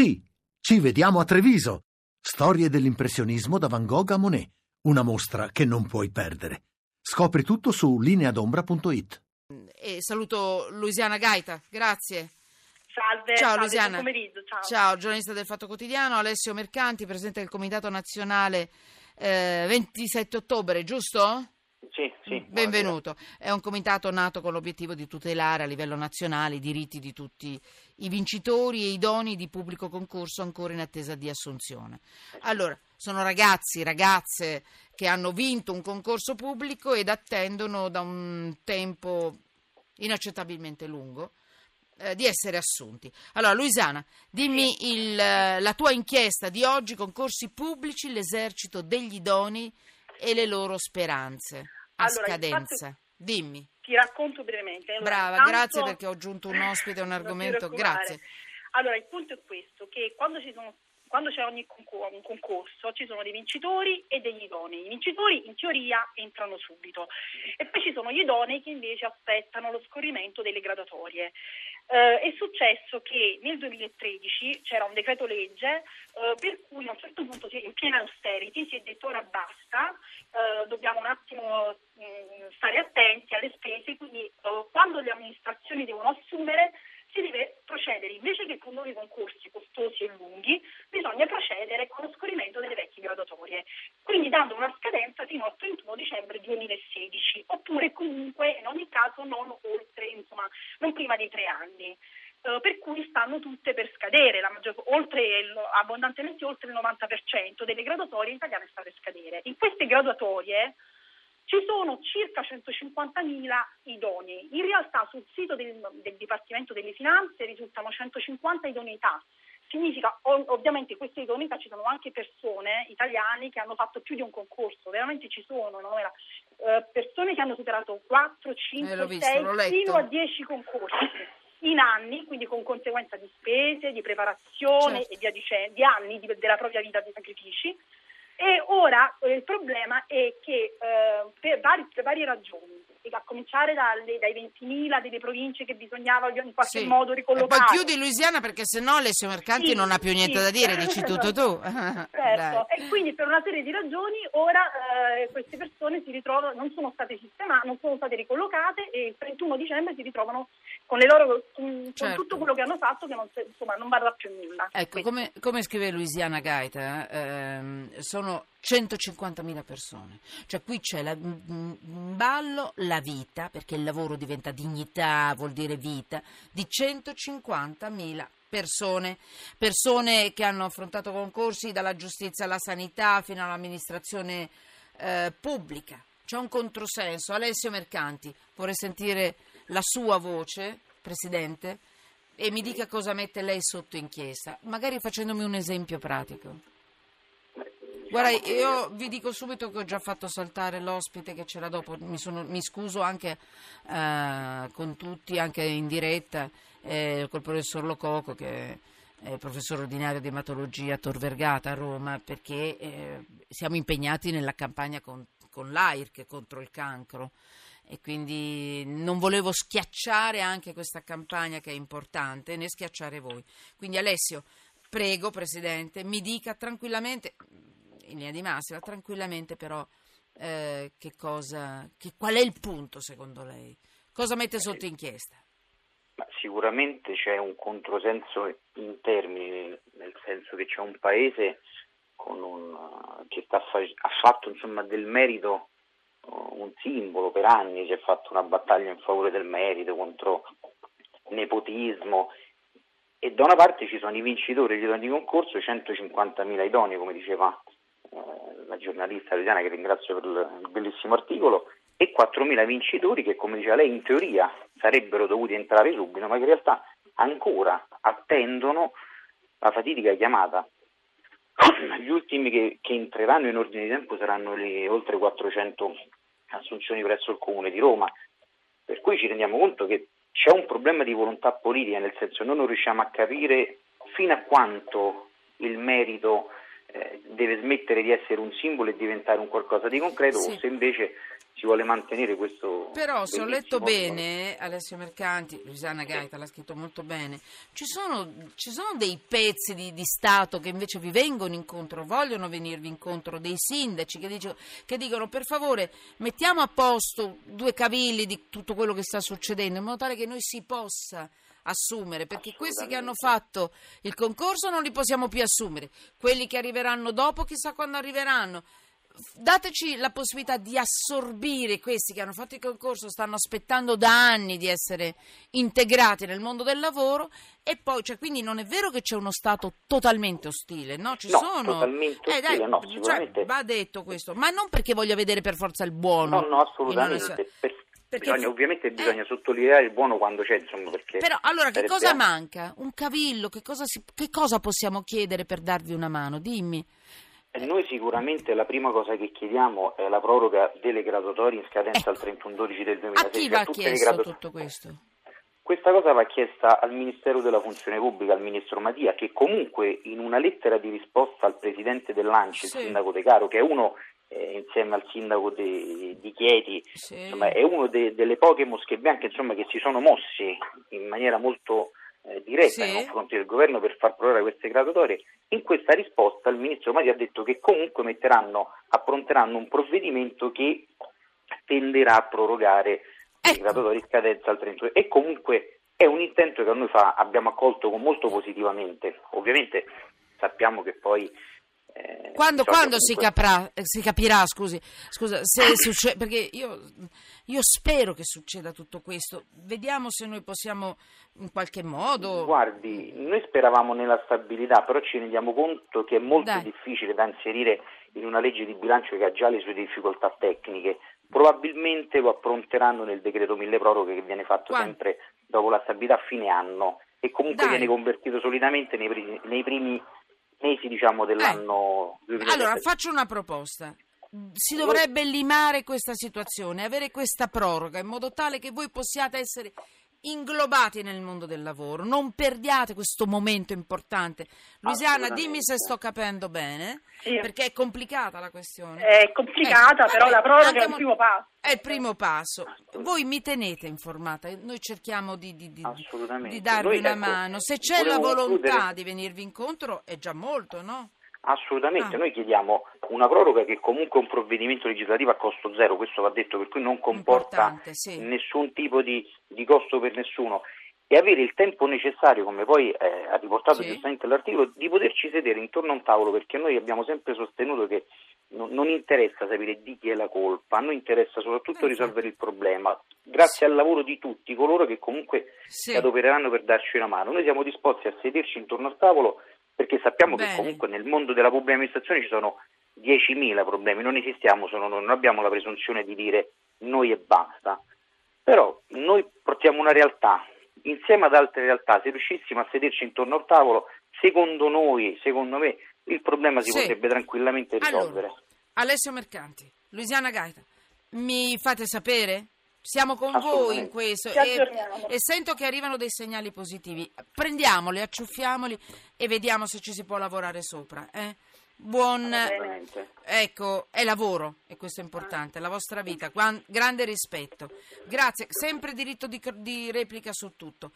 Sì, ci vediamo a Treviso. Storie dell'impressionismo da Van Gogh a Monet. Una mostra che non puoi perdere. Scopri tutto su lineadombra.it. E saluto Luisiana Gaita, grazie. Salve, Ciao salve, Luisiana. buon pomeriggio, ciao. Ciao, giornalista del Fatto Quotidiano, Alessio Mercanti, presidente del Comitato Nazionale eh, 27 ottobre, giusto? Sì, sì. Benvenuto. È un comitato nato con l'obiettivo di tutelare a livello nazionale i diritti di tutti i vincitori e idonei di pubblico concorso ancora in attesa di assunzione. Allora, sono ragazzi, ragazze che hanno vinto un concorso pubblico ed attendono da un tempo inaccettabilmente lungo eh, di essere assunti. Allora, Luisana, dimmi il, eh, la tua inchiesta di oggi, concorsi pubblici, l'esercito degli idonei e le loro speranze a Allora, scadenza. infatti- Dimmi. Ti racconto brevemente. Allora, Brava, intanto- grazie perché ho aggiunto un ospite a un argomento. Grazie. Allora, il punto è questo, che quando, ci sono, quando c'è ogni concor- un concorso ci sono dei vincitori e degli idonei. I vincitori in teoria entrano subito e poi ci sono gli idonei che invece aspettano lo scorrimento delle graduatorie. Eh, è successo che nel 2013 c'era un decreto legge eh, per cui a un certo punto in piena austerity si è detto ora basta, eh, dobbiamo un attimo mh, stare attenti alle spese, quindi eh, quando le amministrazioni devono assumere si deve procedere, invece che con nuovi concorsi costosi e lunghi, bisogna procedere con lo scorrimento delle vecchie graduatorie, quindi dando una scadenza fino al 31 dicembre 2016, oppure comunque in ogni caso non oltre, insomma, non prima di tre anni. Eh, per cui stanno tutte per scadere, maggior- oltre abbondantemente oltre il 90% delle graduatorie italiane sta per scadere. In queste graduatorie ci sono circa 150.000 idonei. In realtà sul sito del, del Dipartimento delle Finanze risultano 150 idoneità. Significa, ov- ovviamente, queste idoneità ci sono anche persone italiane che hanno fatto più di un concorso, veramente ci sono, no? Eh, persone che hanno superato 4, 5, Eh, l'ho visto, 6, l'ho letto. fino a 10 concorsi in anni, quindi con conseguenza di spese, di preparazione Certo. e via dicendo, di anni di- della propria vita di sacrifici. E ora eh, il problema è che eh, per, vari- per varie ragioni, a cominciare dalle- dai 20.000 delle province che bisognava in qualche Sì. modo E poi ricollocare. chiudi Luisiana perché sennò Alessio Mercanti Sì, non ha più niente sì. da dire, dici tutto tu. Certo, e quindi per una serie di ragioni ora eh, queste persone si ritrovano, non sono state sistemate, non sono state ricollocate e il 31 dicembre si ritrovano con, le loro, con, con Certo. tutto quello che hanno fatto che non, insomma, non varrà più nulla. Ecco, come, come scrive Luisiana Gaeta, ehm, sono 150.000 persone. Cioè qui c'è la- in in ballo la vita, perché il lavoro diventa dignità, vuol dire vita, di 150.000 persone. Persone che hanno affrontato concorsi dalla giustizia alla sanità fino all'amministrazione eh, pubblica. C'è un controsenso. Alessio Mercanti, vorrei sentire la sua voce, Presidente, e mi dica cosa mette lei sotto inchiesta, magari facendomi un esempio pratico. Guarda, io vi dico subito che ho già fatto saltare l'ospite che c'era dopo, mi, sono- mi scuso anche eh, con tutti, anche in diretta, eh, col professor Lococo che è professore ordinario di ematologia a Tor Vergata a Roma, perché eh, siamo impegnati nella campagna con, con l'AIRC contro il cancro e quindi non volevo schiacciare anche questa campagna che è importante, né schiacciare voi. Quindi Alessio, prego Presidente, mi dica tranquillamente, in linea di massima, tranquillamente però eh, che cosa, che- qual è il punto secondo lei? Cosa mette sotto inchiesta? Ma sicuramente c'è un controsenso in termini, nel senso che c'è un paese con un, che sta fa- ha fatto insomma, del merito un simbolo per anni, si è fatto una battaglia in favore del merito contro nepotismo e da una parte ci sono i vincitori gli idonei di concorso, 150.000 idonei come diceva eh, la giornalista Luciana che ringrazio per il bellissimo articolo e 4.000 vincitori che come diceva lei in teoria sarebbero dovuti entrare subito ma che in realtà ancora attendono la fatidica chiamata. Gli ultimi che, che entreranno in ordine di tempo saranno le oltre 400 assunzioni presso il Comune di Roma, per cui ci rendiamo conto che c'è un problema di volontà politica, nel senso che noi non riusciamo a capire fino a quanto il merito eh, deve smettere di essere un simbolo e diventare un qualcosa di concreto Sì. o se invece si vuole mantenere questo... Però se ho letto bene, Alessio Mercanti, Luciana Gaeta l'ha scritto molto bene, ci sono, ci sono dei pezzi di, di Stato che invece vi vengono incontro, vogliono venirvi incontro, dei sindaci che, dice- che dicono per favore mettiamo a posto due cavilli di tutto quello che sta succedendo in modo tale che noi si possa assumere, perché questi che hanno fatto il concorso non li possiamo più assumere, quelli che arriveranno dopo chissà quando arriveranno. Dateci la possibilità di assorbire questi che hanno fatto il concorso, stanno aspettando da anni di essere integrati nel mondo del lavoro e poi, cioè, quindi non è vero che c'è uno Stato totalmente ostile, no? Ci No, sono... totalmente Eh, dai, no, cioè, sicuramente. va detto questo, ma non perché voglia vedere per forza il buono. No, no, assolutamente. Per- Perché- bisogna- ovviamente eh. bisogna sottolineare il buono quando c'è, insomma, perché... Però allora che cosa manca? Un cavillo? Che cosa, si- che cosa possiamo chiedere per darvi una mano? Dimmi. Noi sicuramente la prima cosa che chiediamo è la proroga delle graduatorie in scadenza Ecco. al 31-12 del A 2016. chi va chiesto gradu- tutto questo? Questa cosa va chiesta al Ministero della Funzione Pubblica, al Ministro Mattia, che comunque in una lettera di risposta al Presidente dell'ANCI, Sì. il Sindaco De Caro, che è uno, eh, insieme al Sindaco de- di Chieti, Sì. insomma, è uno de- delle poche mosche bianche insomma, che si sono mossi in maniera molto eh, diretta Sì. nei confronti del governo per far prorogare queste graduatorie. In questa risposta il Ministro Mattia ha detto che comunque metteranno, appronteranno un provvedimento che tenderà a prorogare Ecco. i graduatorie in scadenza al 31 e comunque è un intento che noi fa, abbiamo accolto molto positivamente. Ovviamente sappiamo che poi eh, Quando, bisogna quando si, caprà- si capirà, scusi, scusa, se succede, perché io, io spero che succeda tutto questo. Vediamo se noi possiamo in qualche modo. Guardi, noi speravamo nella stabilità, però ci rendiamo conto che è molto Dai. difficile da inserire in una legge di bilancio che ha già le sue difficoltà tecniche. Probabilmente lo appronteranno nel decreto mille proroghe che viene fatto Quando? sempre dopo la stabilità a fine anno e comunque Dai. viene convertito solitamente nei, nei primi mesi diciamo, dell'anno 2017. Allora, faccio una proposta. Si dovrebbe limare questa situazione, avere questa proroga in modo tale che voi possiate essere inglobati nel mondo del lavoro. Non perdiate questo momento importante. Luisiana, dimmi se sto capendo bene, Sì. perché è complicata la questione. È complicata, Eh, però vabbè, la proroga è andiamo- un primo passo. È il primo passo. Voi mi tenete informata, noi cerchiamo di, di- di- di darvi Noi, una ecco, mano. Se c'è la volontà concludere- di venirvi incontro è già molto, no? Assolutamente, Ah. noi chiediamo una proroga che comunque è un provvedimento legislativo a costo zero, questo va detto, per cui non comporta sì. nessun tipo di, di costo per nessuno e avere il tempo necessario, come poi eh, ha riportato Sì. giustamente l'articolo, di poterci sedere intorno a un tavolo, perché noi abbiamo sempre sostenuto che non, non interessa sapere di chi è la colpa, a noi interessa soprattutto Eh, risolvere il problema, grazie al lavoro di tutti coloro che comunque Sì. si adopereranno per darci una mano. Noi siamo disposti a sederci intorno al tavolo perché sappiamo Bene. che comunque nel mondo della pubblica amministrazione ci sono 10.000 problemi, non esistiamo solo noi, non abbiamo la presunzione di dire noi e basta. Però noi portiamo una realtà, insieme ad altre realtà, se riuscissimo a sederci intorno al tavolo, secondo noi, secondo me, il problema si Sì. potrebbe tranquillamente risolvere. Allora, Alessio Mercanti, Luisiana Gaeta, mi fate sapere? Siamo con voi in questo e, e sento che arrivano dei segnali positivi. Prendiamoli, acciuffiamoli e vediamo se ci si può lavorare sopra. eh? Buon, ecco, è lavoro e questo è importante, la vostra vita, grande rispetto. Grazie, sempre diritto di, di replica su tutto.